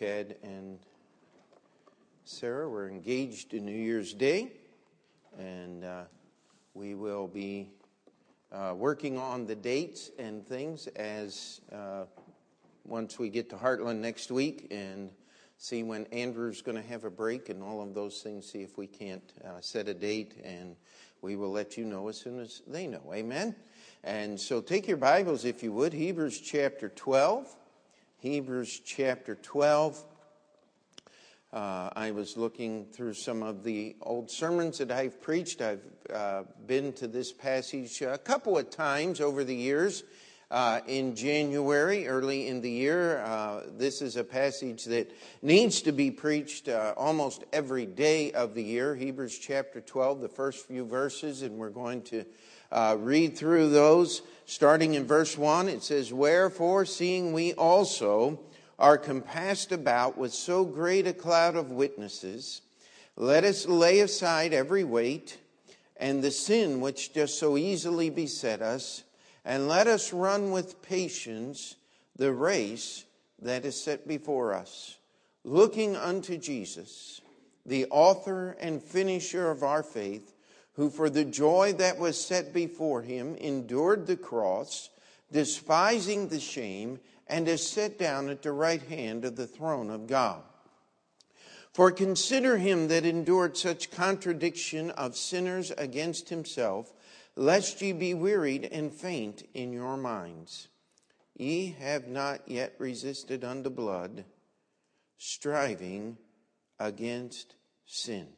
Chad and Sarah were engaged in New Year's Day, and uh, we will be uh, working on the dates and things as uh, once we get to Heartland next week and see when Andrew's going to have a break and all of those things, see if we can't uh, set a date, and we will let you know as soon as they know. Amen? And so take your Bibles, if you would, Hebrews chapter 12. Hebrews chapter 12. Uh, I was looking through some of the old sermons that I've preached. I've uh, been to this passage a couple of times over the years. Uh, in January, early in the year, uh, this is a passage that needs to be preached uh, almost every day of the year. Hebrews chapter 12, the first few verses, and we're going to uh, read through those. Starting in verse 1, it says, Wherefore, seeing we also are compassed about with so great a cloud of witnesses, let us lay aside every weight and the sin which does so easily beset us, and let us run with patience the race that is set before us, looking unto Jesus, the author and finisher of our faith, who for the joy that was set before him endured the cross, despising the shame and is set down at the right hand of the throne of God. For consider him that endured such contradiction of sinners against himself, lest ye be wearied and faint in your minds. Ye have not yet resisted unto blood, striving against sin.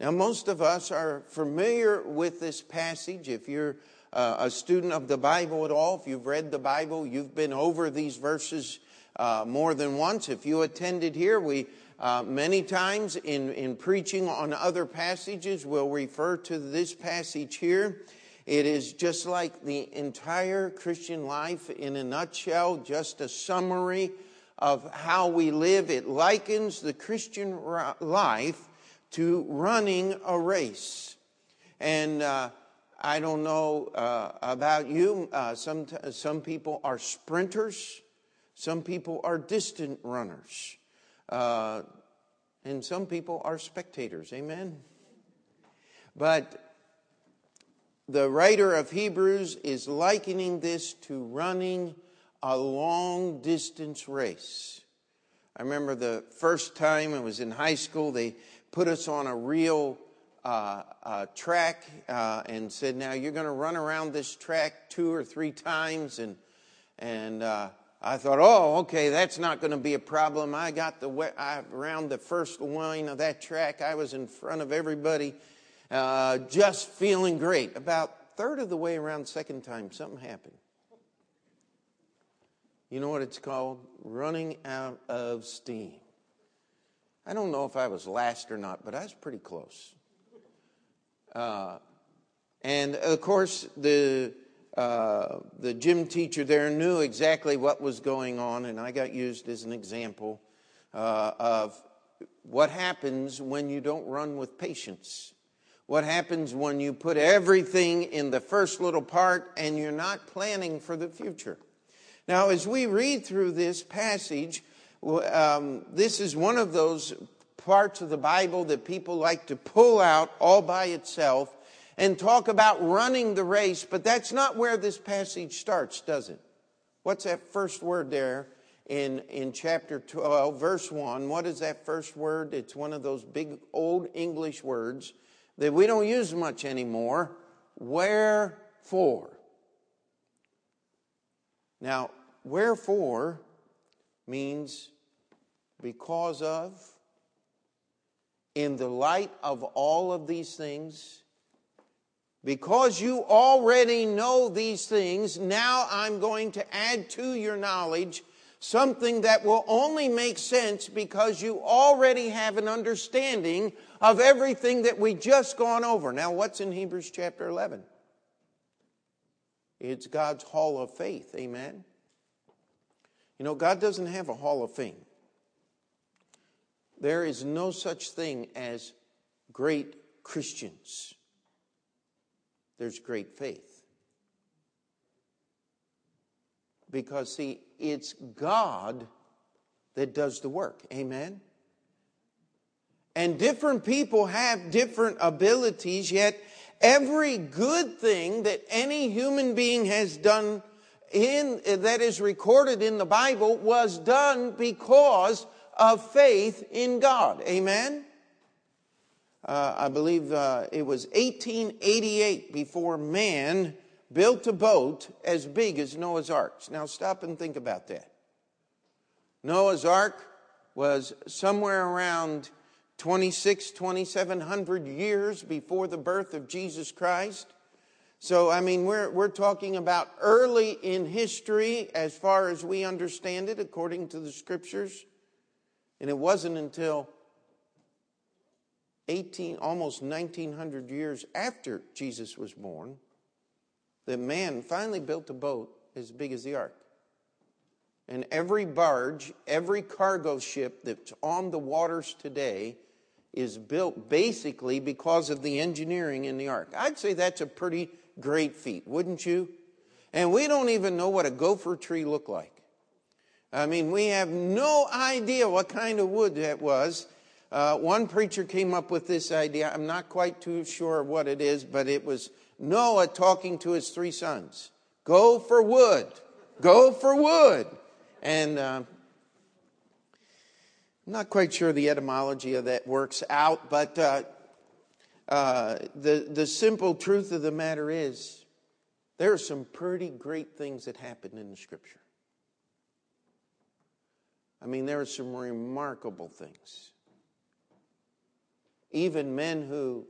Now, most of us are familiar with this passage. If you're uh, a student of the Bible at all, if you've read the Bible, you've been over these verses uh, more than once. If you attended here, we uh, many times in, in preaching on other passages will refer to this passage here. It is just like the entire Christian life in a nutshell, just a summary of how we live. It likens the Christian life to running a race. And uh, I don't know uh, about you. Uh, some, some people are sprinters, some people are distant runners, uh, and some people are spectators. Amen? But the writer of Hebrews is likening this to running a long distance race. I remember the first time I was in high school, they put us on a real uh, uh, track uh, and said, "Now you're going to run around this track two or three times." And and uh, I thought, "Oh, okay, that's not going to be a problem." I got the I, around the first line of that track. I was in front of everybody, uh, just feeling great. About third of the way around, second time, something happened. You know what it's called? Running out of steam. I don't know if I was last or not, but I was pretty close. Uh, and of course, the uh, the gym teacher there knew exactly what was going on, and I got used as an example uh, of what happens when you don't run with patience. What happens when you put everything in the first little part and you're not planning for the future? Now, as we read through this passage, um, this is one of those parts of the Bible that people like to pull out all by itself and talk about running the race, but that's not where this passage starts, does it? What's that first word there in, in chapter 12, verse 1? What is that first word? It's one of those big old English words that we don't use much anymore. Wherefore? Now, wherefore means because of, in the light of all of these things, because you already know these things, now I'm going to add to your knowledge something that will only make sense because you already have an understanding of everything that we just gone over. Now, what's in Hebrews chapter 11? It's God's hall of faith. Amen. You know, God doesn't have a hall of fame. There is no such thing as great Christians. There's great faith. Because, see, it's God that does the work. Amen? And different people have different abilities, yet every good thing that any human being has done in, that is recorded in the Bible was done because of faith in God. Amen? Uh, I believe uh, it was 1888 before man built a boat as big as Noah's Ark. Now stop and think about that. Noah's Ark was somewhere around 26, 2700 years before the birth of Jesus Christ. So, I mean, we're, we're talking about early in history as far as we understand it, according to the scriptures. And it wasn't until 18, almost 1900 years after Jesus was born that man finally built a boat as big as the ark. And every barge, every cargo ship that's on the waters today is built basically because of the engineering in the ark. I'd say that's a pretty great feat, wouldn't you? And we don't even know what a gopher tree looked like. I mean, we have no idea what kind of wood that was. Uh, one preacher came up with this idea. I'm not quite too sure what it is, but it was Noah talking to his three sons. Go for wood. Go for wood. And uh, I'm not quite sure the etymology of that works out, but uh, uh, the, the simple truth of the matter is there are some pretty great things that happen in the scripture. I mean, there are some remarkable things. Even men who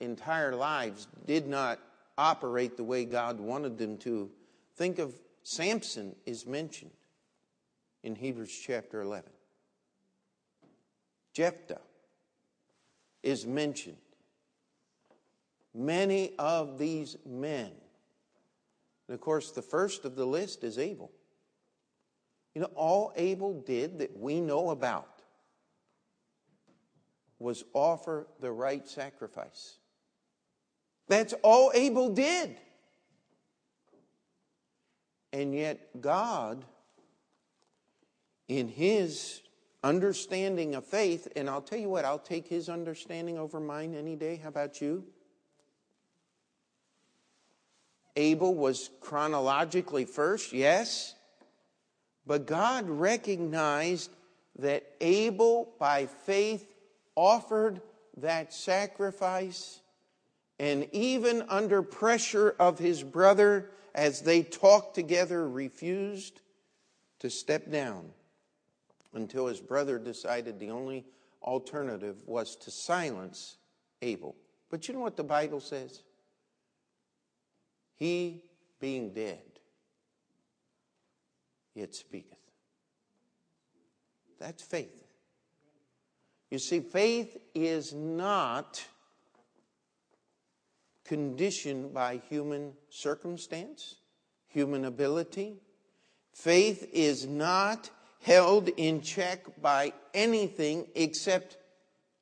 entire lives did not operate the way God wanted them to. Think of Samson is mentioned in Hebrews chapter 11. Jephthah is mentioned. Many of these men. And of course, the first of the list is Abel. You know, all Abel did that we know about was offer the right sacrifice. That's all Abel did. And yet, God, in his understanding of faith, and I'll tell you what, I'll take his understanding over mine any day. How about you? Abel was chronologically first, yes, but God recognized that Abel, by faith, offered that sacrifice and even under pressure of his brother as they talked together, refused to step down until his brother decided the only alternative was to silence Abel. But you know what the Bible says? He being dead, yet speaketh. That's faith. You see, faith is not conditioned by human circumstance, human ability. Faith is not held in check by anything except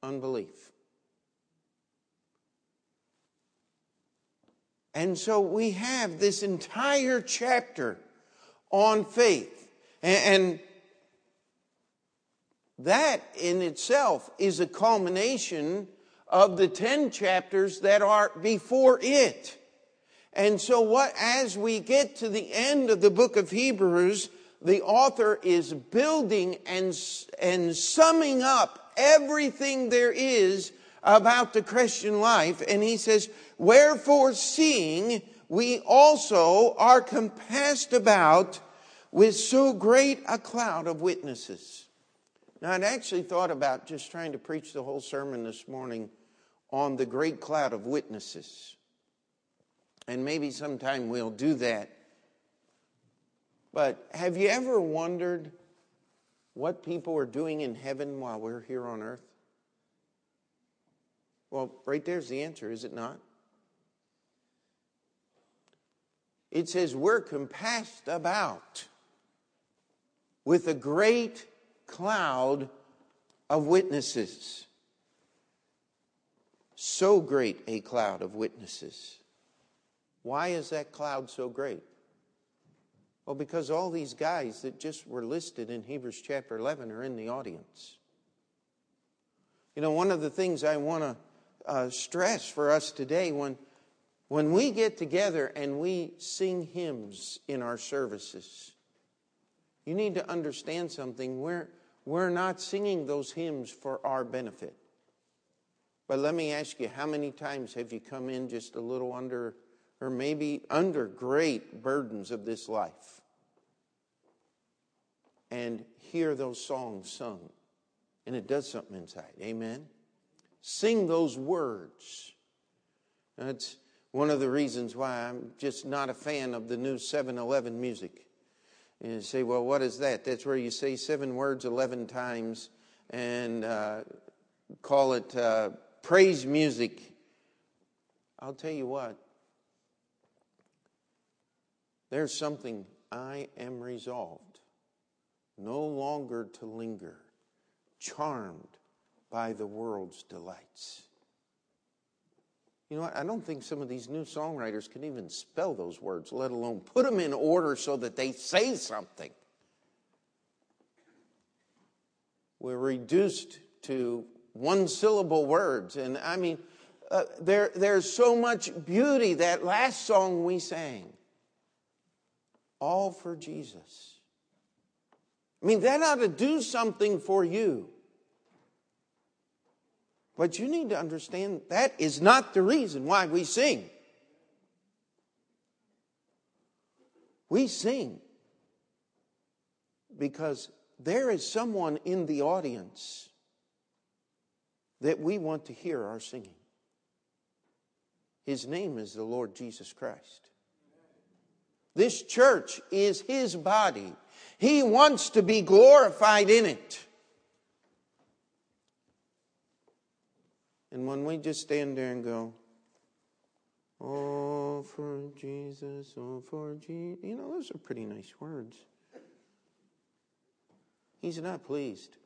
unbelief. And so we have this entire chapter on faith. And that in itself is a culmination of the 10 chapters that are before it. And so what, as we get to the end of the book of Hebrews, the author is building and, and summing up everything there is about the Christian life. And he says, wherefore seeing we also are compassed about with so great a cloud of witnesses. Now, I'd actually thought about just trying to preach the whole sermon this morning on the great cloud of witnesses. And maybe sometime we'll do that. But have you ever wondered what people are doing in heaven while we're here on earth? Well, right there's the answer, is it not? It says we're compassed about with a great cloud of witnesses. So great a cloud of witnesses. Why is that cloud so great? Well, because all these guys that just were listed in Hebrews chapter 11 are in the audience. You know, one of the things I want to uh, stress for us today when, when we get together and we sing hymns in our services, you need to understand something. We're, we're not singing those hymns for our benefit. But let me ask you, how many times have you come in just a little under, or maybe under great burdens of this life? And hear those songs sung. And it does something inside. Amen? Sing those words. That's one of the reasons why I'm just not a fan of the new 7 Eleven music. And you say, well, what is that? That's where you say seven words 11 times and uh, call it uh, praise music. I'll tell you what, there's something I am resolved no longer to linger, charmed by the world's delights. You know what? I don't think some of these new songwriters can even spell those words, let alone put them in order so that they say something. We're reduced to one syllable words. And I mean, uh, there, there's so much beauty. That last song we sang, All for Jesus. I mean, that ought to do something for you. But you need to understand that is not the reason why we sing. We sing because there is someone in the audience that we want to hear our singing. His name is the Lord Jesus Christ. This church is His body. He wants to be glorified in it. And when we just stand there and go, Oh, for Jesus, oh, for Jesus, you know, those are pretty nice words. He's not pleased.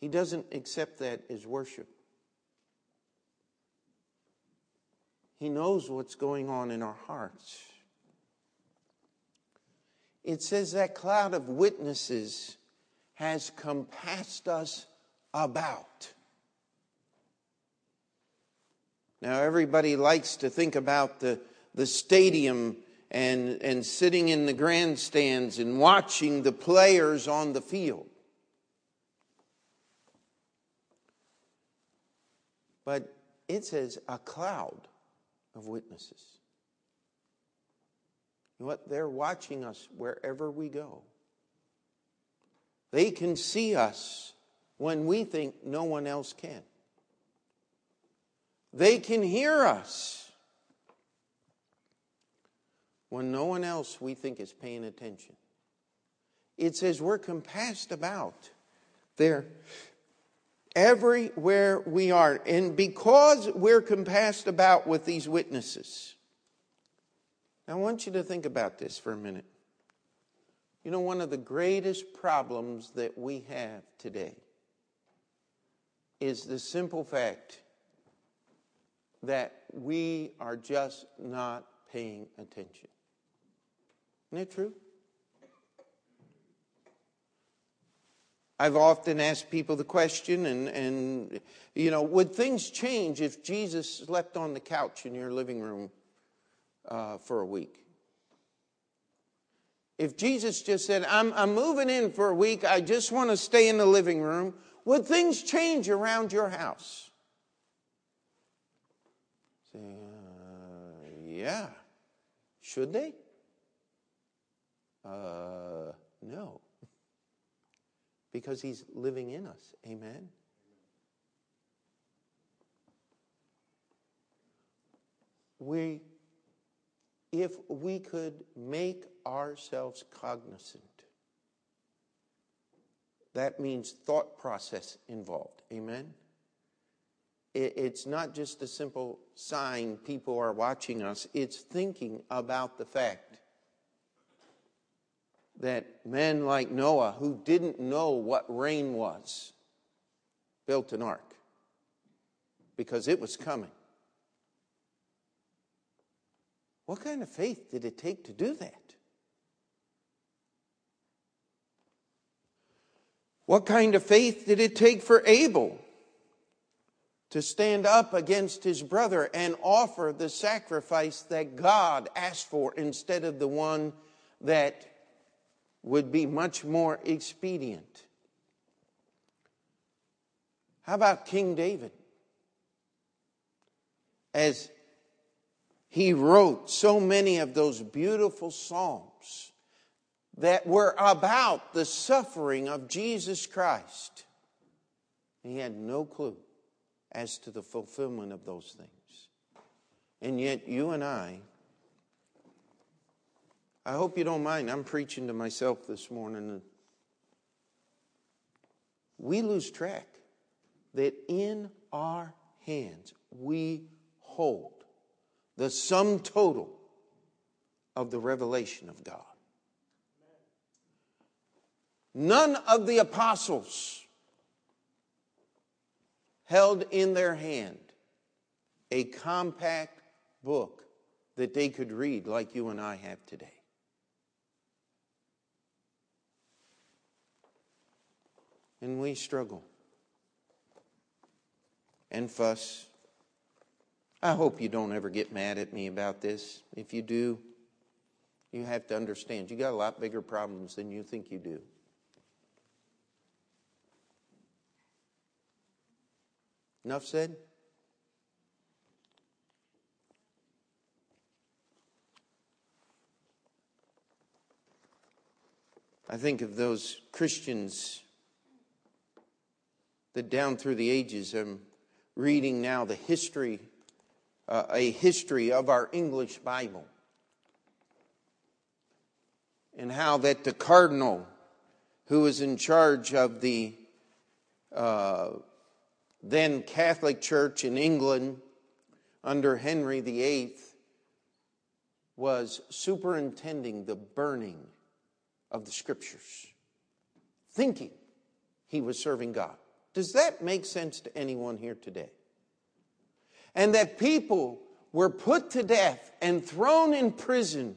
He doesn't accept that as worship. He knows what's going on in our hearts. It says that cloud of witnesses has compassed us about. Now, everybody likes to think about the, the stadium and, and sitting in the grandstands and watching the players on the field. But it says a cloud of witnesses. What? They're watching us wherever we go. They can see us when we think no one else can. They can hear us when no one else we think is paying attention. It says we're compassed about. They're everywhere we are. And because we're compassed about with these witnesses, I want you to think about this for a minute. You know, one of the greatest problems that we have today is the simple fact that we are just not paying attention. Isn't it true? I've often asked people the question, and, and you know, would things change if Jesus slept on the couch in your living room uh, for a week? If Jesus just said, I'm, I'm moving in for a week, I just want to stay in the living room, would things change around your house? Say, uh, yeah. Should they? Uh, no because he's living in us. Amen. We, if we could make ourselves cognizant, that means thought process involved. Amen. It's not just a simple sign people are watching us, it's thinking about the fact that men like Noah, who didn't know what rain was, built an ark because it was coming. What kind of faith did it take to do that? What kind of faith did it take for Abel to stand up against his brother and offer the sacrifice that God asked for instead of the one that would be much more expedient? How about King David? As he wrote so many of those beautiful psalms that were about the suffering of Jesus Christ. He had no clue as to the fulfillment of those things. And yet, you and I, I hope you don't mind, I'm preaching to myself this morning. We lose track that in our hands we hold the sum total of the revelation of God. None of the apostles held in their hand a compact book that they could read like you and I have today. And we struggle and fuss I hope you don't ever get mad at me about this. If you do, you have to understand you got a lot bigger problems than you think you do. Enough said? I think of those Christians that down through the ages, I'm reading now the history uh, a history of our English Bible and how that the cardinal who was in charge of the uh, then Catholic Church in England under Henry VIII was superintending the burning of the scriptures, thinking he was serving God. Does that make sense to anyone here today? and that people were put to death and thrown in prison.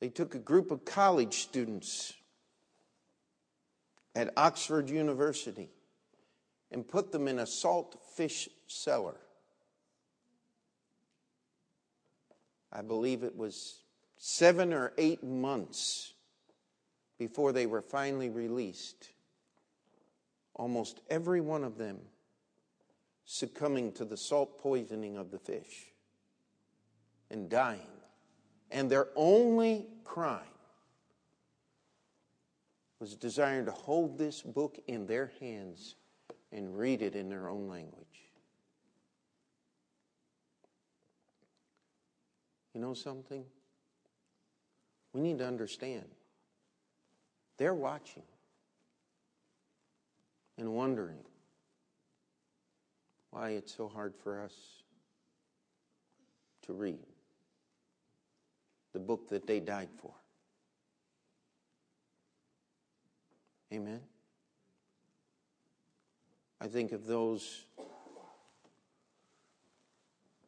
They took a group of college students at Oxford University and put them in a salt fish cellar. I believe it was seven or eight months before they were finally released. Almost every one of them succumbing to the salt poisoning of the fish and dying. And their only crime was desiring to hold this book in their hands and read it in their own language. You know something? We need to understand. They're watching and wondering why it's so hard for us to read the book that they died for. Amen. I think of those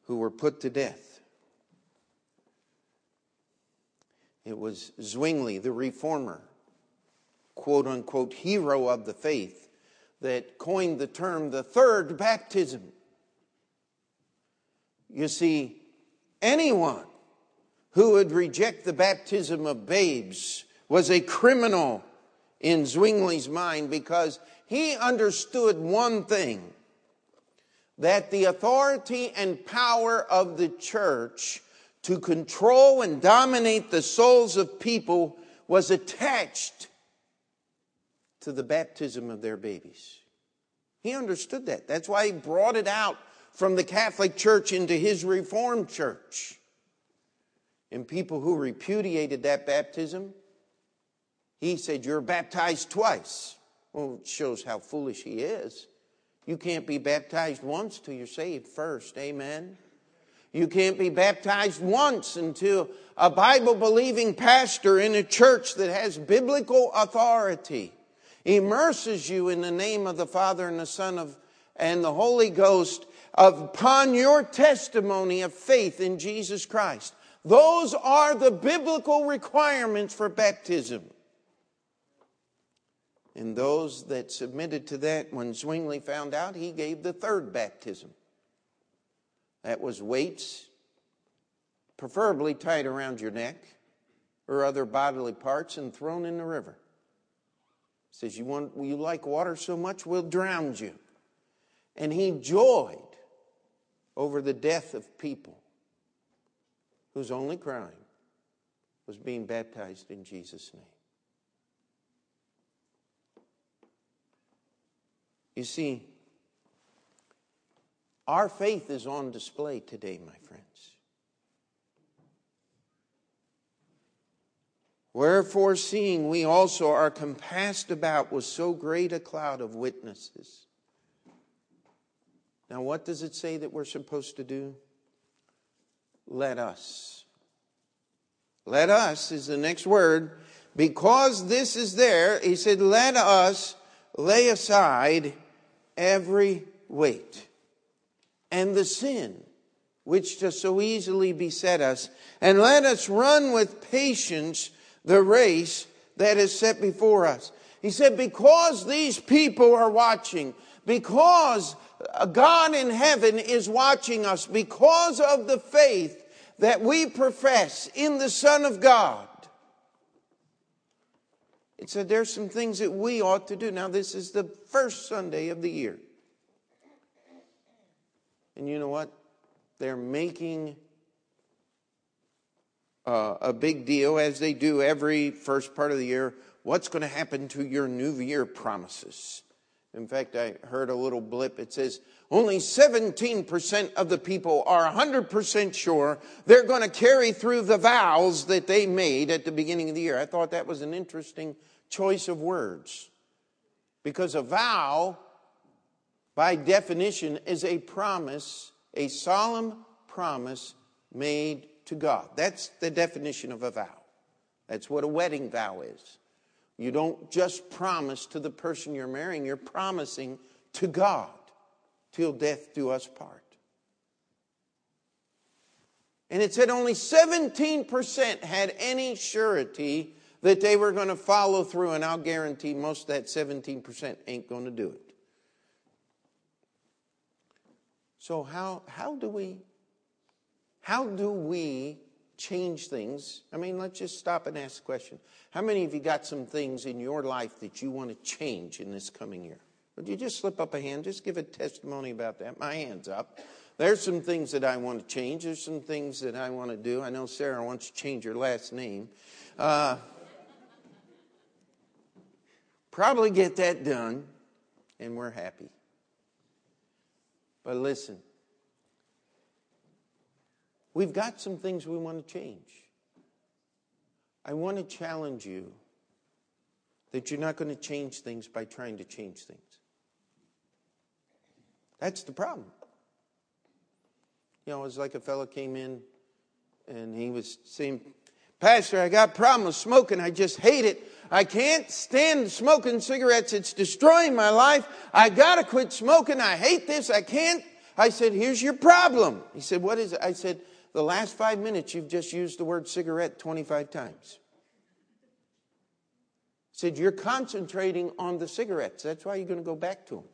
who were put to death. It was Zwingli, the reformer, quote unquote, hero of the faith, that coined the term the third baptism. You see, anyone who would reject the baptism of babes was a criminal in Zwingli's mind because he understood one thing that the authority and power of the church to control and dominate the souls of people was attached to the baptism of their babies. He understood that. That's why he brought it out from the Catholic Church into his Reformed Church. And people who repudiated that baptism, he said, You're baptized twice. Well, it shows how foolish he is. You can't be baptized once till you're saved first. Amen. You can't be baptized once until a Bible believing pastor in a church that has biblical authority immerses you in the name of the Father and the Son of, and the Holy Ghost upon your testimony of faith in Jesus Christ. Those are the biblical requirements for baptism. And those that submitted to that, when Zwingli found out, he gave the third baptism. That was weights, preferably tied around your neck or other bodily parts, and thrown in the river. Says, You want you like water so much, we'll drown you. And he joyed over the death of people whose only crime was being baptized in Jesus' name. You see, our faith is on display today, my friends. Wherefore, seeing we also are compassed about with so great a cloud of witnesses. Now, what does it say that we're supposed to do? Let us. Let us is the next word. Because this is there, he said, let us lay aside every weight and the sin which does so easily beset us, and let us run with patience the race that is set before us. He said, because these people are watching, because uh, God in heaven is watching us, because of the faith that we profess in the Son of God, it said there's some things that we ought to do. Now, this is the first Sunday of the year. And you know what? They're making uh, a big deal, as they do every first part of the year. What's going to happen to your New Year promises? In fact, I heard a little blip. It says only 17% of the people are 100% sure they're going to carry through the vows that they made at the beginning of the year. I thought that was an interesting choice of words. Because a vow, by definition, is a promise, a solemn promise made to God. That's the definition of a vow. That's what a wedding vow is. You don't just promise to the person you're marrying, you're promising to God till death do us part. And it said only 17% had any surety that they were going to follow through, and I'll guarantee most of that 17% ain't going to do it. So how, how do we how do we change things? I mean, let's just stop and ask a question. How many of you got some things in your life that you want to change in this coming year? Would you just slip up a hand? Just give a testimony about that. My hand's up. There's some things that I want to change. There's some things that I want to do. I know Sarah wants to change her last name. Uh, Probably get that done, and we're happy. But listen, we've got some things we want to change. I want to challenge you that you're not going to change things by trying to change things. That's the problem. You know, it was like a fellow came in and he was saying, Pastor, I got a problem with smoking. I just hate it. I can't stand smoking cigarettes. It's destroying my life. I got to quit smoking. I hate this. I can't. I said, Here's your problem. He said, What is it? I said, The last five minutes you've just used the word cigarette 25 times. He said, You're concentrating on the cigarettes. That's why you're going to go back to them.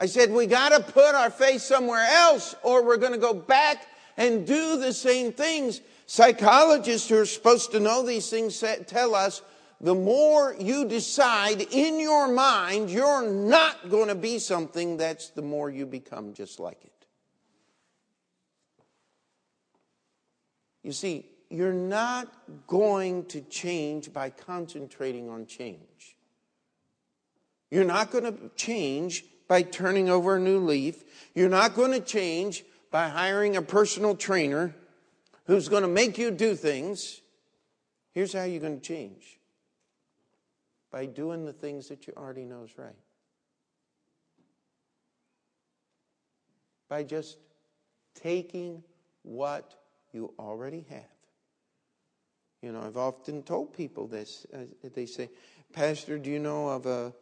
I said, We got to put our face somewhere else, or we're going to go back and do the same things. Psychologists who are supposed to know these things tell us the more you decide in your mind you're not going to be something, that's the more you become just like it. You see, you're not going to change by concentrating on change. You're not going to change by turning over a new leaf. You're not going to change by hiring a personal trainer who's going to make you do things, here's how you're going to change by doing the things that you already know is right. By just taking what you already have. You know, I've often told people this. Uh, they say, Pastor, do you know of a,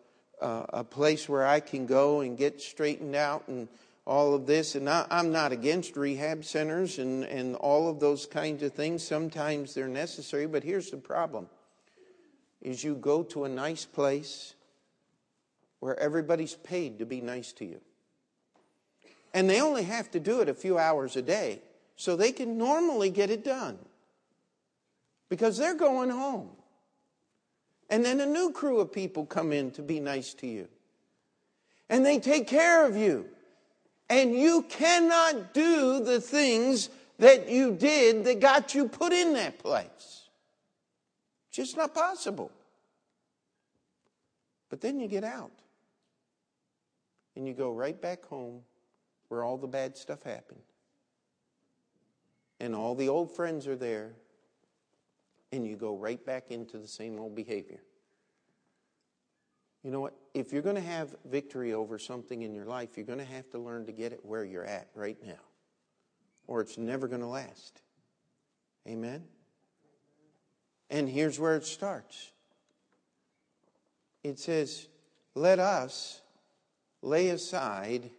uh, a place where I can go and get straightened out and all of this. And I, I'm not against rehab centers and, and all of those kinds of things. Sometimes they're necessary, but here's the problem is you go to a nice place where everybody's paid to be nice to you. And they only have to do it a few hours a day, so they can normally get it done because they're going home. And then a new crew of people come in to be nice to you. And they take care of you. And you cannot do the things that you did that got you put in that place. Just not possible. But then you get out. And you go right back home where all the bad stuff happened. And all the old friends are there. And you go right back into the same old behavior. You know what? If you're going to have victory over something in your life, you're going to have to learn to get it where you're at right now, or it's never going to last. Amen? And here's where it starts it says, Let us lay aside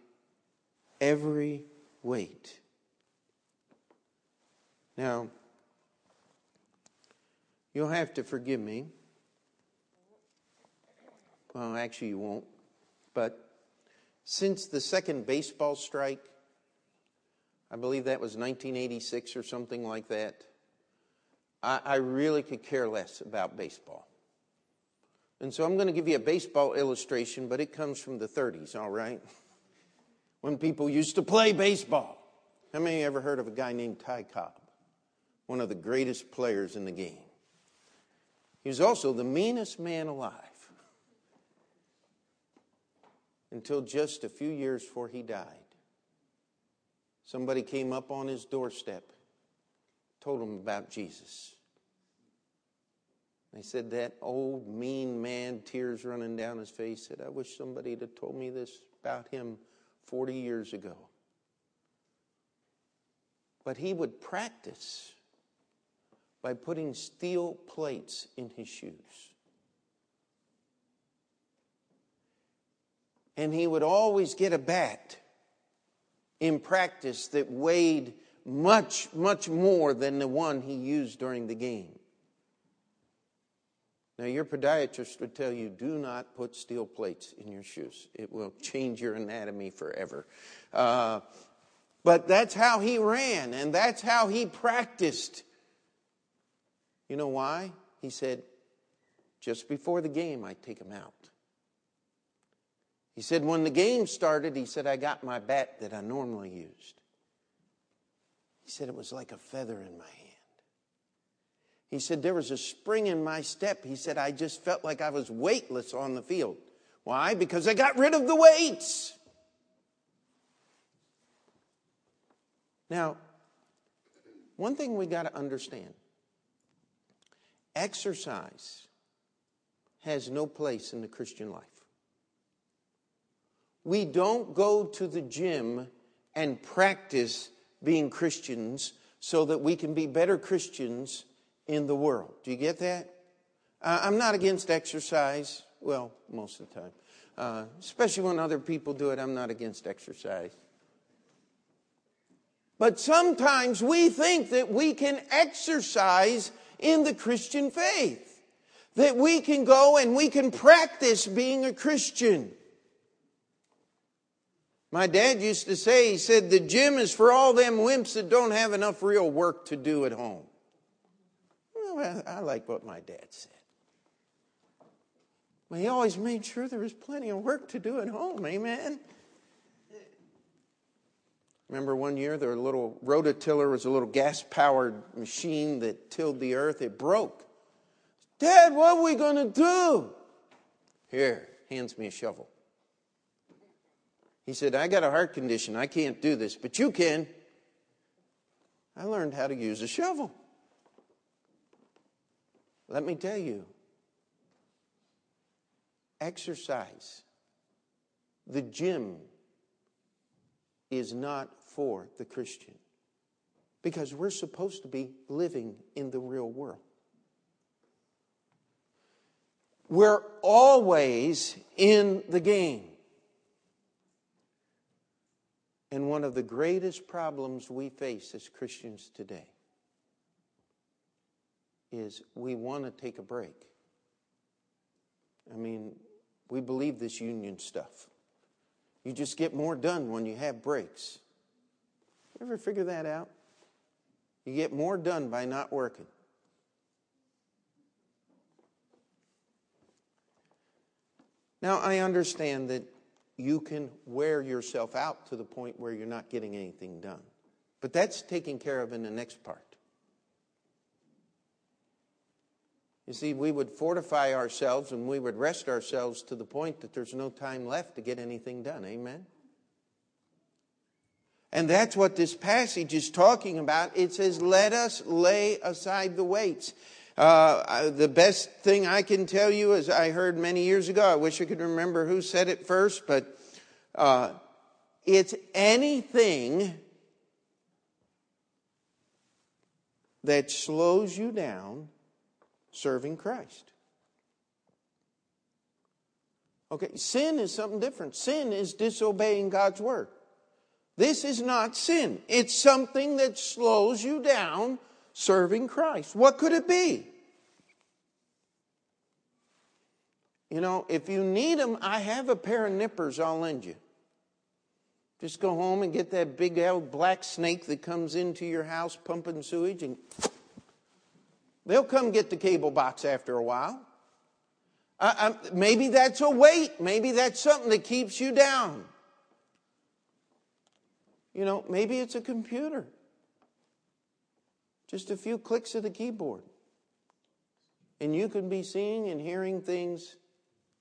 every weight. Now, you'll have to forgive me. Well, actually, you won't. But since the second baseball strike, I believe that was 1986 or something like that, I, I really could care less about baseball. And so I'm going to give you a baseball illustration, but it comes from the 30s, all right? When people used to play baseball. How many of you ever heard of a guy named Ty Cobb? One of the greatest players in the game. He was also the meanest man alive until just a few years before he died. Somebody came up on his doorstep, told him about Jesus. They said, That old mean man, tears running down his face, said, I wish somebody had told me this about him 40 years ago. But he would practice by putting steel plates in his shoes. And he would always get a bat in practice that weighed much, much more than the one he used during the game. Now, your podiatrist would tell you do not put steel plates in your shoes, it will change your anatomy forever. Uh, but that's how he ran, and that's how he practiced. You know why? He said, just before the game, I take him out. He said, when the game started, he said, I got my bat that I normally used. He said, it was like a feather in my hand. He said, There was a spring in my step. He said, I just felt like I was weightless on the field. Why? Because I got rid of the weights. Now, one thing we got to understand exercise has no place in the Christian life. We don't go to the gym and practice being Christians so that we can be better Christians in the world. Do you get that? Uh, I'm not against exercise. Well, most of the time. Uh, especially when other people do it, I'm not against exercise. But sometimes we think that we can exercise in the Christian faith, that we can go and we can practice being a Christian. My dad used to say, he said, the gym is for all them wimps that don't have enough real work to do at home. Well, I like what my dad said. Well, he always made sure there was plenty of work to do at home, amen? Remember one year, their little rototiller was a little gas powered machine that tilled the earth. It broke. Dad, what are we going to do? Here, hands me a shovel. He said, I got a heart condition. I can't do this, but you can. I learned how to use a shovel. Let me tell you exercise, the gym is not for the Christian because we're supposed to be living in the real world. We're always in the game. And one of the greatest problems we face as Christians today is we want to take a break. I mean, we believe this union stuff. You just get more done when you have breaks. You ever figure that out? You get more done by not working. Now, I understand that you can wear yourself out to the point where you're not getting anything done. But that's taken care of in the next part. You see, we would fortify ourselves and we would rest ourselves to the point that there's no time left to get anything done. Amen? And that's what this passage is talking about. It says, let us lay aside the weights. Uh, the best thing I can tell you is I heard many years ago, I wish I could remember who said it first, but uh, it's anything that slows you down serving Christ. Okay, sin is something different. Sin is disobeying God's word. This is not sin. It's something that slows you down serving Christ. What could it be? You know, if you need them, I have a pair of nippers I'll lend you. Just go home and get that big old black snake that comes into your house pumping sewage, and they'll come get the cable box after a while. Uh, maybe that's a weight. Maybe that's something that keeps you down. You know, maybe it's a computer. Just a few clicks of the keyboard. And you can be seeing and hearing things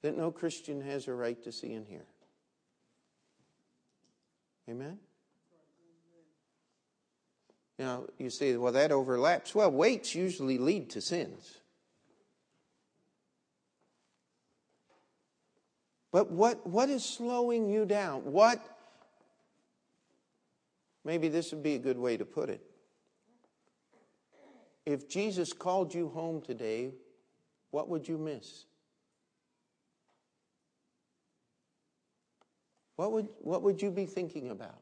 that no Christian has a right to see and hear. Amen? Now, you say, well, that overlaps. Well, weights usually lead to sins. But what, what is slowing you down? What Maybe this would be a good way to put it. If Jesus called you home today, what would you miss? What would, what would you be thinking about?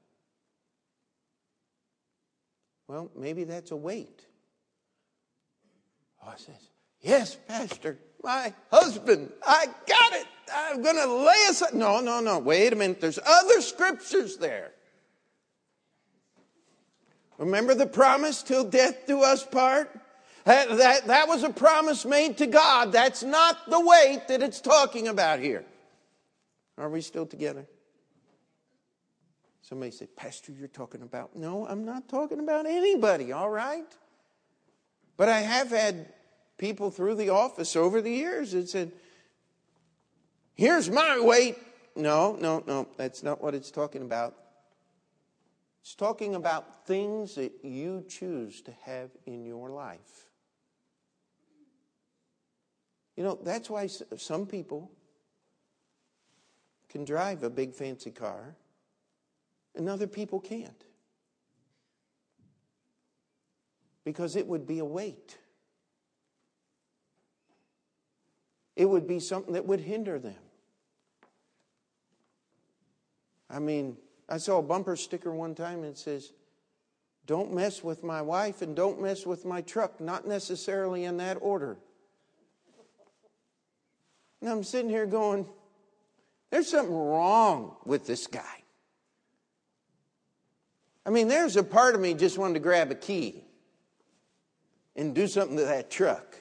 Well, maybe that's a weight. Oh, I says, Yes, Pastor, my husband, I got it. I'm going to lay aside. No, no, no. Wait a minute. There's other scriptures there. Remember the promise till death do us part? That, that, that was a promise made to God. That's not the weight that it's talking about here. Are we still together? Somebody said, Pastor, you're talking about. No, I'm not talking about anybody, all right? But I have had people through the office over the years that said, Here's my weight. No, no, no, that's not what it's talking about. It's talking about things that you choose to have in your life. You know, that's why some people can drive a big fancy car and other people can't. Because it would be a weight. It would be something that would hinder them. I mean, I saw a bumper sticker one time and it says, Don't mess with my wife and don't mess with my truck, not necessarily in that order. And I'm sitting here going, There's something wrong with this guy. I mean, there's a part of me just wanted to grab a key and do something to that truck.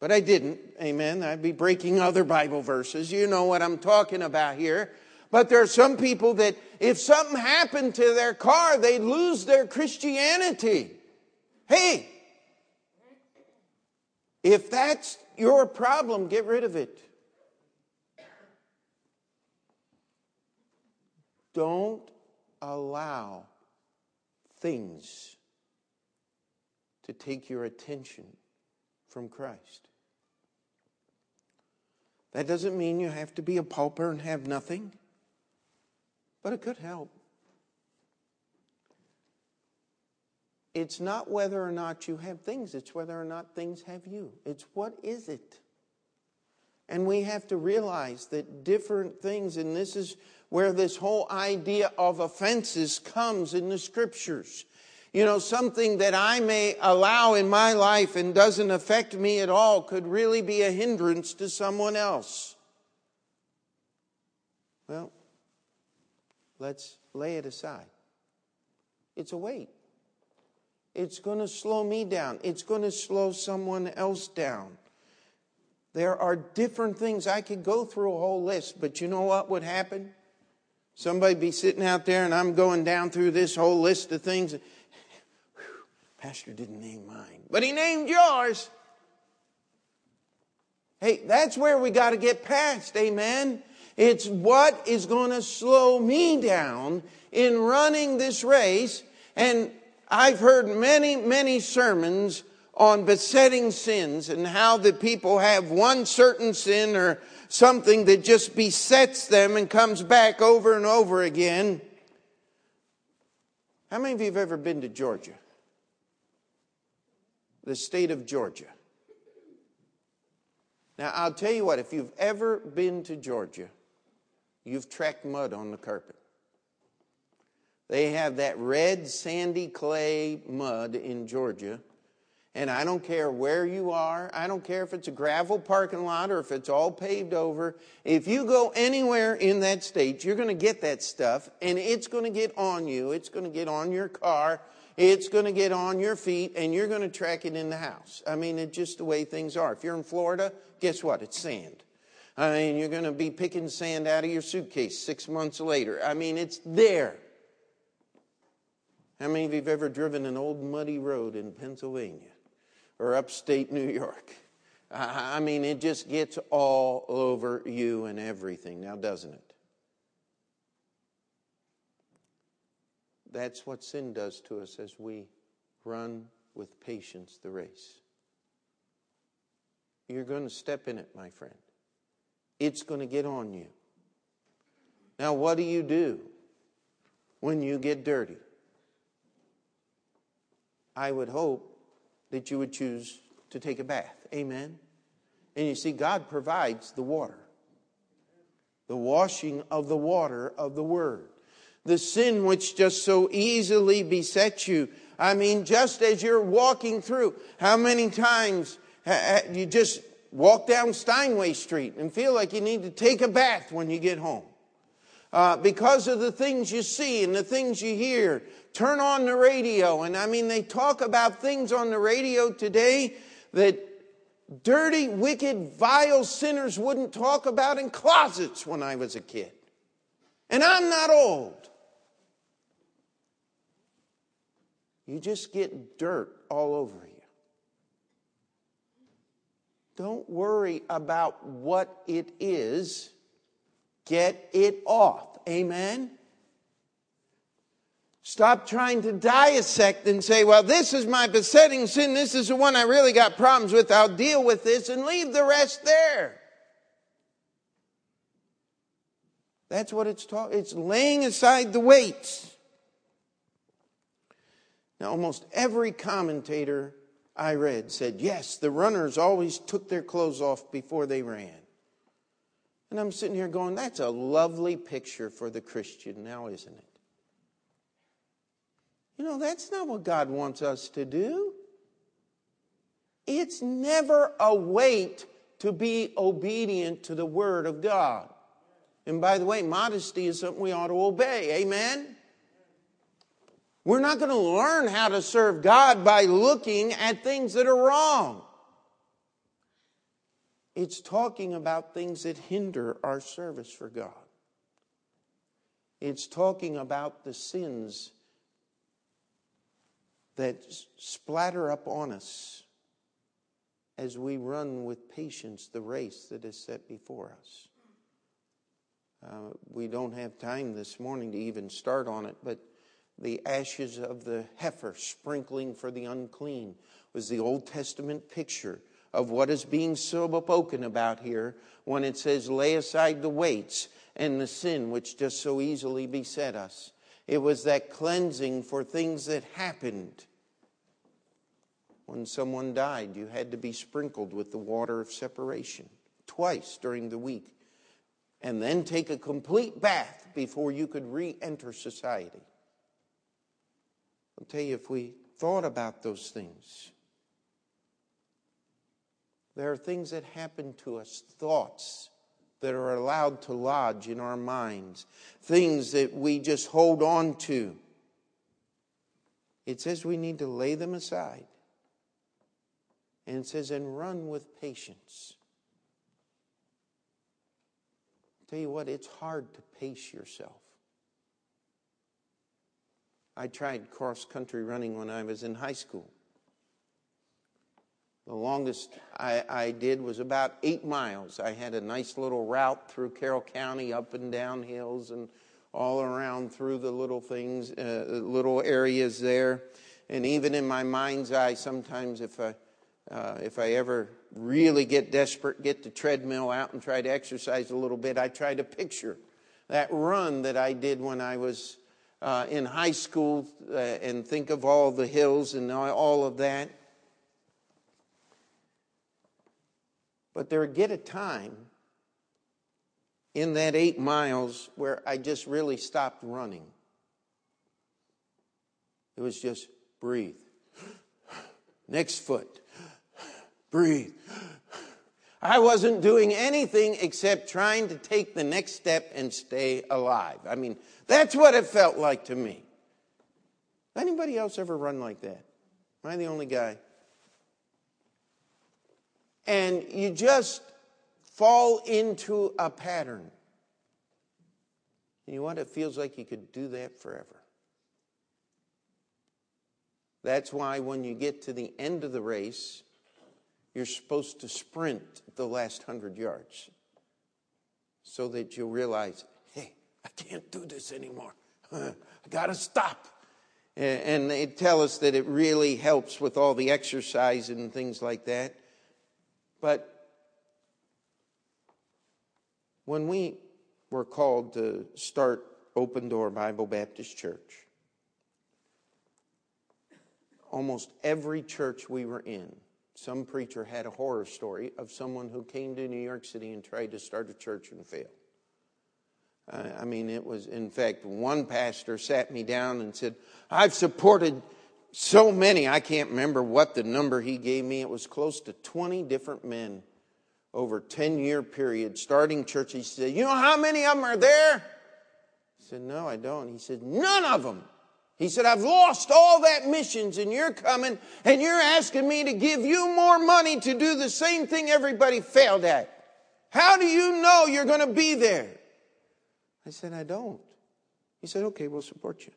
But I didn't. Amen. I'd be breaking other Bible verses. You know what I'm talking about here. But there are some people that if something happened to their car, they'd lose their Christianity. Hey, if that's your problem, get rid of it. Don't allow things to take your attention from Christ. That doesn't mean you have to be a pauper and have nothing, but it could help. It's not whether or not you have things, it's whether or not things have you. It's what is it? And we have to realize that different things, and this is where this whole idea of offenses comes in the scriptures. You know, something that I may allow in my life and doesn't affect me at all could really be a hindrance to someone else. Well, let's lay it aside. It's a weight. It's going to slow me down. It's going to slow someone else down. There are different things. I could go through a whole list, but you know what would happen? Somebody be sitting out there and I'm going down through this whole list of things. Whew, Pastor didn't name mine, but he named yours. Hey, that's where we got to get past, amen? It's what is going to slow me down in running this race. And I've heard many, many sermons on besetting sins and how the people have one certain sin or something that just besets them and comes back over and over again. How many of you have ever been to Georgia? The state of Georgia. Now, I'll tell you what, if you've ever been to Georgia, you've tracked mud on the carpet. They have that red sandy clay mud in Georgia. And I don't care where you are. I don't care if it's a gravel parking lot or if it's all paved over. If you go anywhere in that state, you're going to get that stuff and it's going to get on you. It's going to get on your car. It's going to get on your feet and you're going to track it in the house. I mean, it's just the way things are. If you're in Florida, guess what? It's sand. I mean, you're going to be picking sand out of your suitcase six months later. I mean, it's there. How many of you have ever driven an old muddy road in Pennsylvania or upstate New York? I mean, it just gets all over you and everything, now doesn't it? That's what sin does to us as we run with patience the race. You're going to step in it, my friend. It's going to get on you. Now, what do you do when you get dirty? I would hope that you would choose to take a bath. Amen. And you see, God provides the water, the washing of the water of the Word. The sin which just so easily besets you. I mean, just as you're walking through, how many times you just walk down Steinway Street and feel like you need to take a bath when you get home? Uh, because of the things you see and the things you hear. Turn on the radio, and I mean, they talk about things on the radio today that dirty, wicked, vile sinners wouldn't talk about in closets when I was a kid. And I'm not old. You just get dirt all over you. Don't worry about what it is Get it off. Amen? Stop trying to dissect and say, well, this is my besetting sin. This is the one I really got problems with. I'll deal with this and leave the rest there. That's what it's talking. It's laying aside the weights. Now, almost every commentator I read said, yes, the runners always took their clothes off before they ran. And I'm sitting here going, that's a lovely picture for the Christian now, isn't it? You know, that's not what God wants us to do. It's never a weight to be obedient to the Word of God. And by the way, modesty is something we ought to obey. Amen? We're not going to learn how to serve God by looking at things that are wrong. It's talking about things that hinder our service for God. It's talking about the sins that splatter up on us as we run with patience the race that is set before us. Uh, we don't have time this morning to even start on it, but the ashes of the heifer sprinkling for the unclean was the Old Testament picture of what is being so spoken about here when it says, lay aside the weights and the sin which just so easily beset us. It was that cleansing for things that happened. When someone died, you had to be sprinkled with the water of separation twice during the week. And then take a complete bath before you could re enter society. I'll tell you, if we thought about those things, there are things that happen to us, thoughts that are allowed to lodge in our minds, things that we just hold on to. It says we need to lay them aside. And it says, and run with patience. tell you what, it's hard to pace yourself. I tried cross country running when I was in high school. The longest I, I, did was about eight miles. I had a nice little route through Carroll County, up and down hills, and all around through the little things, uh, little areas there. And even in my mind's eye, sometimes if I, uh, if I ever really get desperate, get the treadmill out and try to exercise a little bit, I try to picture that run that I did when I was uh, in high school uh, and think of all the hills and all of that. But there get a time in that eight miles where I just really stopped running. It was just breathe. Next foot. Breathe. I wasn't doing anything except trying to take the next step and stay alive. I mean, that's what it felt like to me. Anybody else ever run like that? Am I the only guy? And you just fall into a pattern. You know what? It feels like you could do that forever. That's why when you get to the end of the race, you're supposed to sprint the last hundred yards so that you'll realize, hey, I can't do this anymore. I got to stop. And they tell us that it really helps with all the exercise and things like that. But when we were called to start Open Door Bible Baptist Church, almost every church we were in, some preacher had a horror story of someone who came to New York City and tried to start a church and failed. Uh, I mean, it was, in fact, one pastor sat me down and said, I've supported so many, I can't remember what the number he gave me. It was close to 20 different men over 10 year period starting churches. He said, You know how many of them are there? I said, No, I don't. He said, None of them. He said, I've lost all that missions and you're coming and you're asking me to give you more money to do the same thing everybody failed at. How do you know you're going to be there? I said, I don't. He said, okay, we'll support you.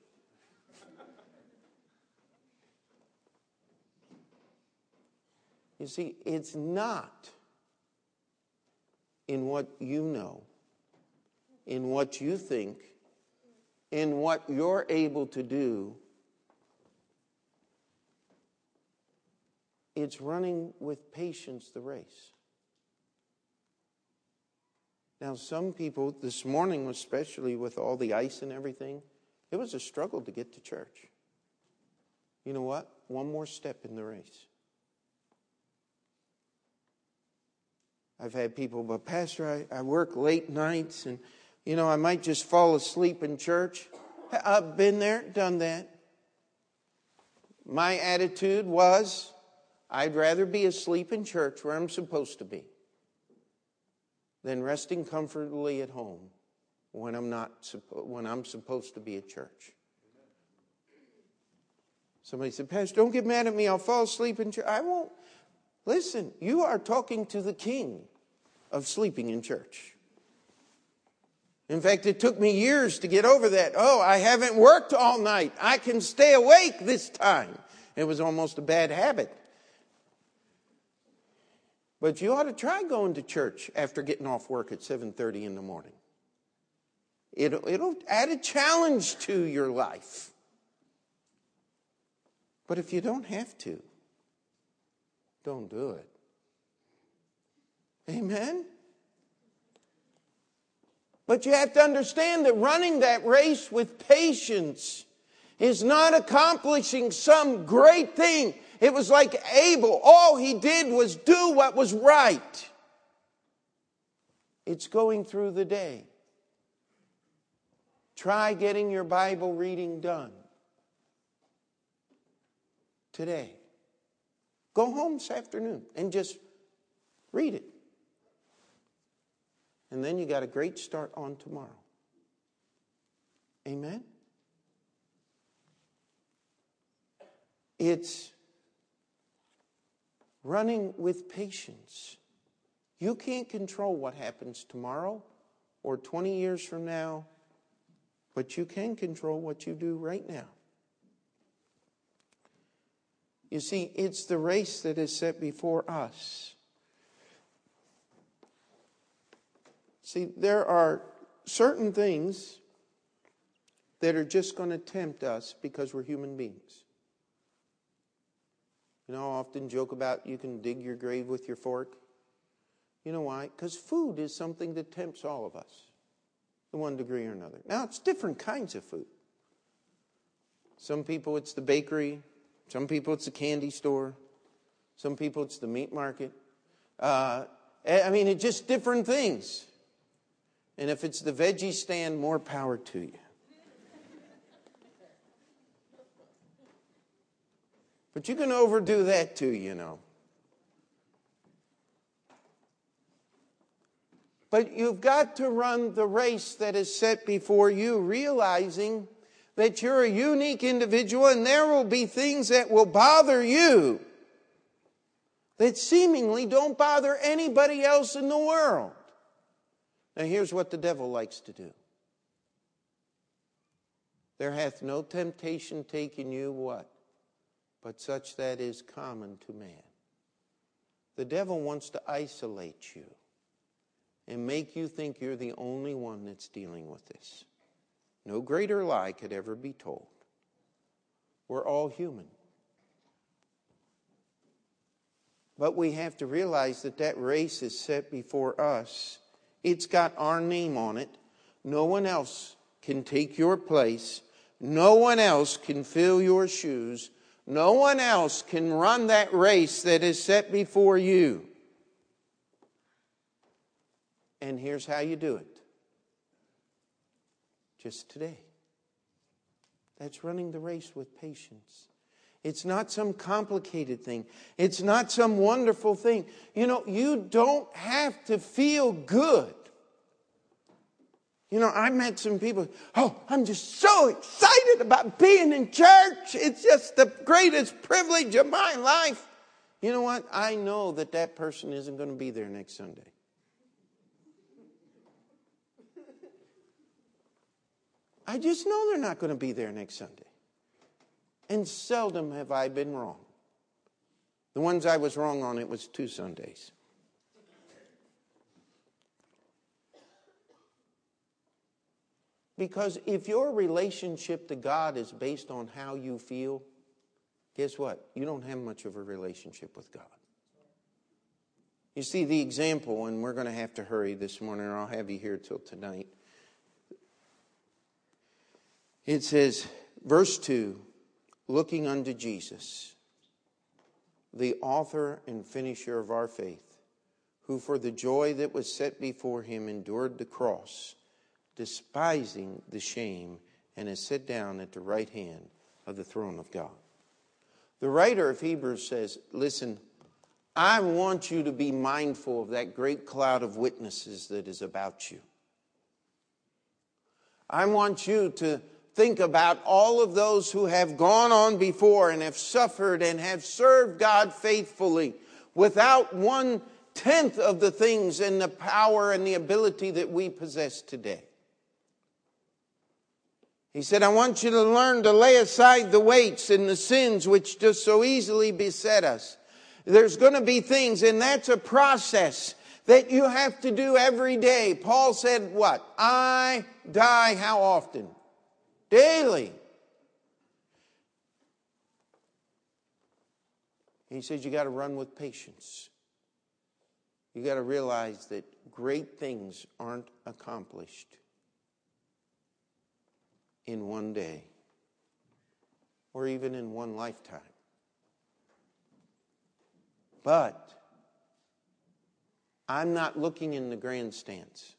You see, it's not in what you know, in what you think, in what you're able to do, it's running with patience the race. Now, some people, this morning, especially with all the ice and everything, it was a struggle to get to church. You know what? One more step in the race. I've had people, but Pastor, I, I work late nights and you know, I might just fall asleep in church. I've been there, done that. My attitude was I'd rather be asleep in church where I'm supposed to be than resting comfortably at home when I'm not when I'm supposed to be at church. Somebody said, Pastor, don't get mad at me. I'll fall asleep in church. I won't. Listen, you are talking to the king of sleeping in church. In fact, it took me years to get over that. Oh, I haven't worked all night. I can stay awake this time. It was almost a bad habit. But you ought to try going to church after getting off work at 7:30 in the morning. It'll, it'll add a challenge to your life. But if you don't have to, don't do it. Amen? But you have to understand that running that race with patience is not accomplishing some great thing. It was like Abel. All he did was do what was right. It's going through the day. Try getting your Bible reading done today. Go home this afternoon and just read it. And then you got a great start on tomorrow. Amen? It's running with patience. You can't control what happens tomorrow or 20 years from now, but you can control what you do right now. You see, it's the race that is set before us. See, there are certain things that are just going to tempt us because we're human beings. You know, I often joke about you can dig your grave with your fork. You know why? Because food is something that tempts all of us to one degree or another. Now, it's different kinds of food. Some people, it's the bakery. Some people, it's the candy store. Some people, it's the meat market. Uh, I mean, it's just different things. And if it's the veggie stand, more power to you. But you can overdo that too, you know. But you've got to run the race that is set before you, realizing that you're a unique individual and there will be things that will bother you that seemingly don't bother anybody else in the world. Now, here's what the devil likes to do there hath no temptation taken you what? But such that is common to man. The devil wants to isolate you and make you think you're the only one that's dealing with this. No greater lie could ever be told. We're all human. But we have to realize that that race is set before us. It's got our name on it. No one else can take your place. No one else can fill your shoes. No one else can run that race that is set before you. And here's how you do it just today. That's running the race with patience. It's not some complicated thing. It's not some wonderful thing. You know, you don't have to feel good. You know, I met some people, oh, I'm just so excited about being in church. It's just the greatest privilege of my life. You know what? I know that that person isn't going to be there next Sunday. I just know they're not going to be there next Sunday. And seldom have I been wrong. The ones I was wrong on, it was two Sundays. Because if your relationship to God is based on how you feel, guess what? You don't have much of a relationship with God. You see, the example, and we're going to have to hurry this morning, or I'll have you here till tonight. It says, verse 2 looking unto Jesus, the author and finisher of our faith, who for the joy that was set before him endured the cross, despising the shame, and is set down at the right hand of the throne of God. The writer of Hebrews says, Listen, I want you to be mindful of that great cloud of witnesses that is about you. I want you to think about all of those who have gone on before and have suffered and have served God faithfully without one tenth of the things and the power and the ability that we possess today. He said, I want you to learn to lay aside the weights and the sins which just so easily beset us. There's going to be things, and that's a process that you have to do every day. Paul said, What? I die how often? Daily. he says you got to run with patience. You got to realize that great things aren't accomplished in one day or even in one lifetime. But I'm not looking in the grandstands.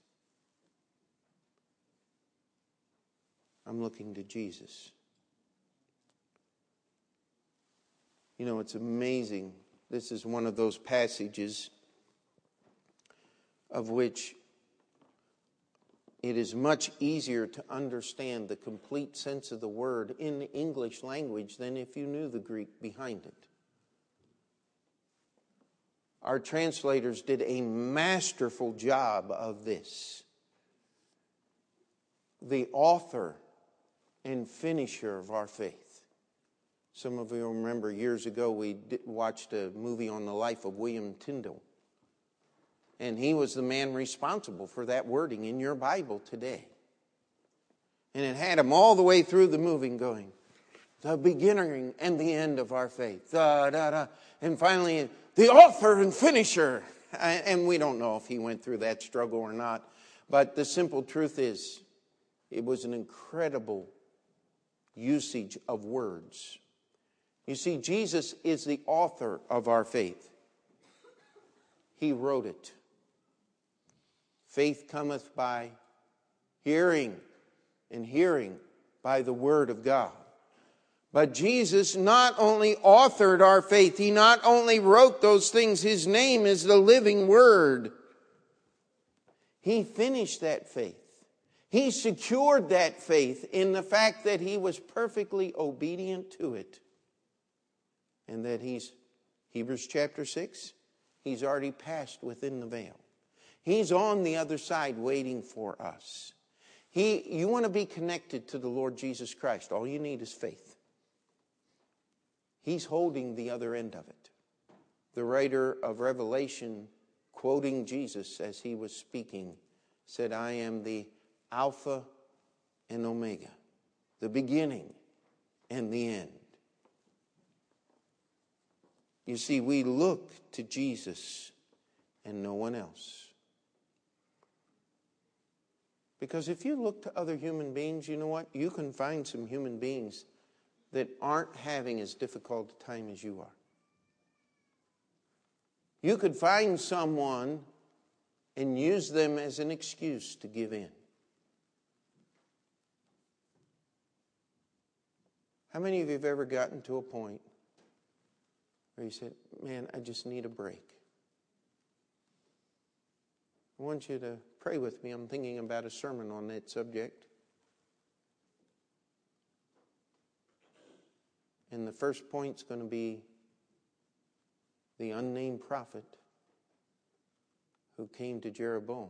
I'm looking to Jesus. You know, it's amazing. This is one of those passages of which it is much easier to understand the complete sense of the word in the English language than if you knew the Greek behind it. Our translators did a masterful job of this. The author and finisher of our faith. Some of you remember years ago we watched a movie on the life of William Tyndale. And he was the man responsible for that wording in your Bible today. And it had him all the way through the movie going, the beginning and the end of our faith. Da, da, da. And finally, the author and finisher. And we don't know if he went through that struggle or not. But the simple truth is, it was an incredible usage of words. You see, Jesus is the author of our faith, He wrote it. Faith cometh by hearing, and hearing by the Word of God. But Jesus not only authored our faith, He not only wrote those things, His name is the living Word. He finished that faith. He secured that faith in the fact that He was perfectly obedient to it and that he's, Hebrews chapter 6, he's already passed within the veil. He's on the other side waiting for us. He, you want to be connected to the Lord Jesus Christ, all you need is faith. He's holding the other end of it. The writer of Revelation, quoting Jesus as he was speaking, said, I am the Alpha and Omega, the beginning and the end. You see, we look to Jesus and no one else. Because if you look to other human beings, you know what? You can find some human beings that aren't having as difficult a time as you are. You could find someone and use them as an excuse to give in. How many of you have ever gotten to a point where you said, Man, I just need a break. I want you to pray with me. I'm thinking about a sermon on that subject. And the first point's going to be the unnamed prophet who came to Jeroboam.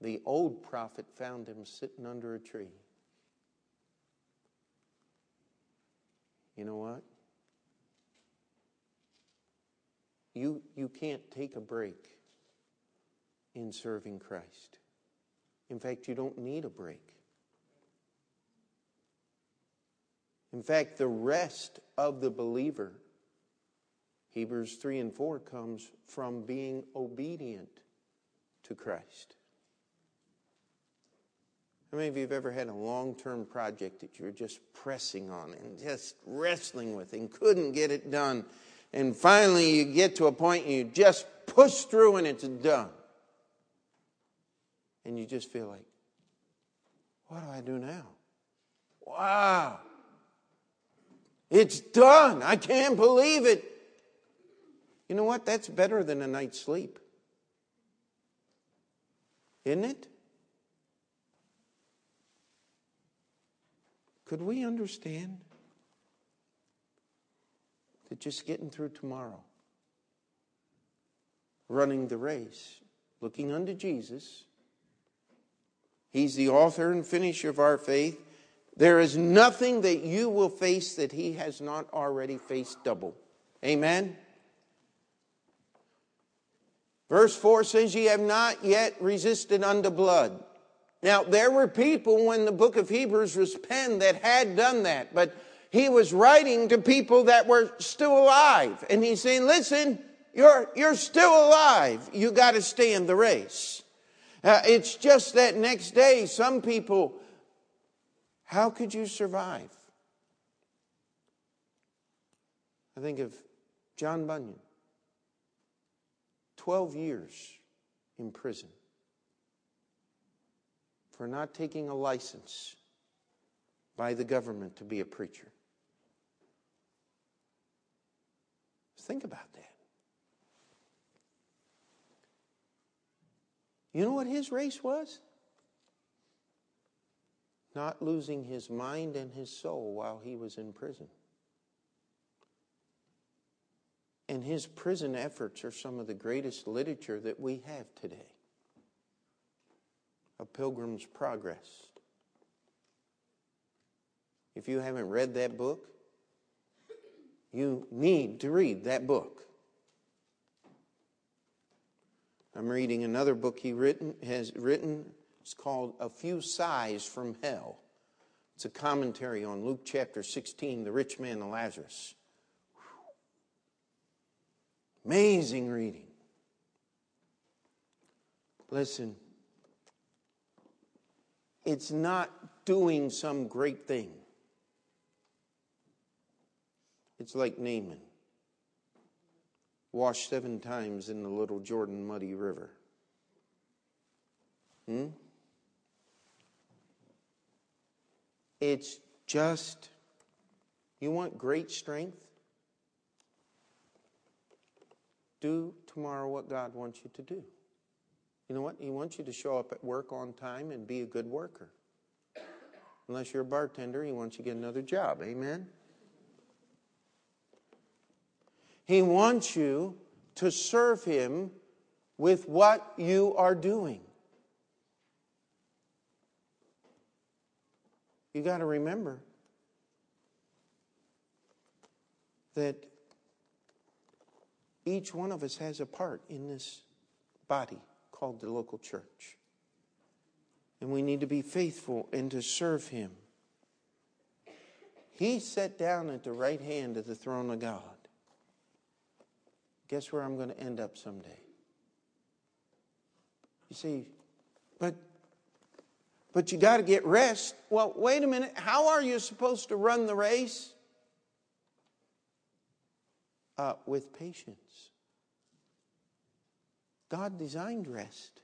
The old prophet found him sitting under a tree. you know what? You, you can't take a break in serving Christ. In fact, you don't need a break. In fact, the rest of the believer, Hebrews 3 and 4, comes from being obedient to Christ. How many of you have ever had a long term project that you were just pressing on and just wrestling with and couldn't get it done? And finally, you get to a point and you just push through and it's done. And you just feel like, what do I do now? Wow. It's done. I can't believe it. You know what? That's better than a night's sleep. Isn't it? Could we understand that just getting through tomorrow, running the race, looking unto Jesus, He's the author and finisher of our faith. There is nothing that you will face that He has not already faced double. Amen? Verse 4 says, Ye have not yet resisted unto blood. Now, there were people when the book of Hebrews was penned that had done that, but he was writing to people that were still alive. And he's saying, listen, you're, you're still alive. You got to stay in the race. Uh, it's just that next day, some people, how could you survive? I think of John Bunyan, 12 years in prison. For not taking a license by the government to be a preacher. Think about that. You know what his race was? Not losing his mind and his soul while he was in prison. And his prison efforts are some of the greatest literature that we have today. A Pilgrim's Progress. If you haven't read that book, you need to read that book. I'm reading another book he written, has written. It's called A Few Sighs from Hell. It's a commentary on Luke chapter 16, the rich man and Lazarus. Amazing reading. Listen, it's not doing some great thing. It's like Naaman, washed seven times in the little Jordan muddy river. Hmm? It's just, you want great strength? do tomorrow what God wants you to do. You know what? He wants you to show up at work on time and be a good worker. Unless you're a bartender, he wants you to get another job. Amen? He wants you to serve him with what you are doing. You got to remember that each one of us has a part in this body called the local church. And we need to be faithful and to serve Him. He sat down at the right hand of the throne of God. Guess where I'm going to end up someday? You see, but but you got to get rest. Well, wait a minute. How are you supposed to run the race? uh, with patience. God designed rest.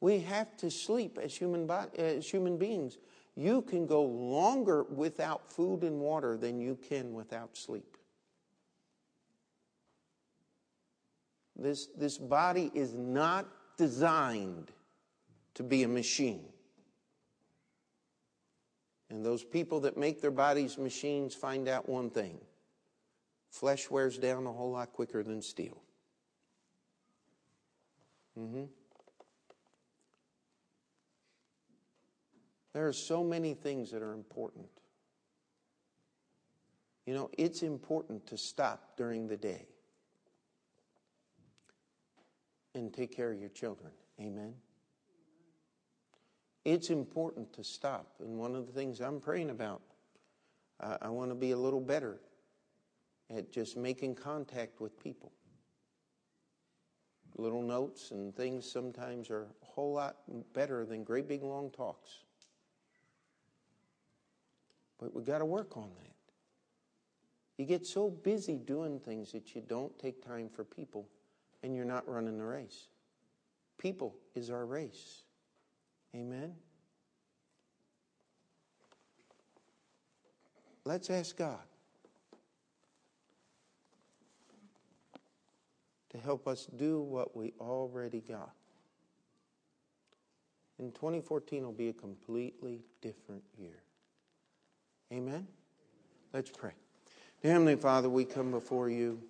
We have to sleep as human, as human beings. You can go longer without food and water than you can without sleep. This, this body is not designed to be a machine. And those people that make their bodies machines find out one thing flesh wears down a whole lot quicker than steel. Mm-hmm. There are so many things that are important. You know, it's important to stop during the day and take care of your children. Amen. It's important to stop. And one of the things I'm praying about, I, I want to be a little better at just making contact with people. Little notes and things sometimes are a whole lot better than great big long talks. But we've got to work on that. You get so busy doing things that you don't take time for people and you're not running the race. People is our race. Amen? Let's ask God to help us do what we already got. And 2014 will be a completely different year. Amen? Let's pray. Heavenly Father, we come before you.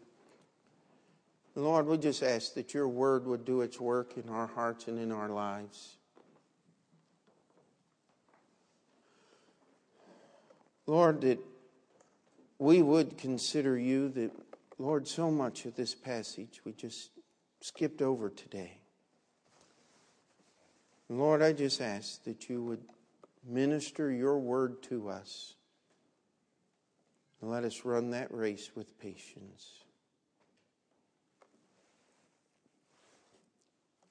Lord, we just ask that your word would do its work in our hearts and in our lives. Lord, that we would consider you, that, Lord, so much of this passage we just skipped over today. Lord, I just ask that you would minister your word to us and let us run that race with patience.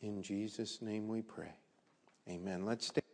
In Jesus' name we pray. Amen. Let's stay.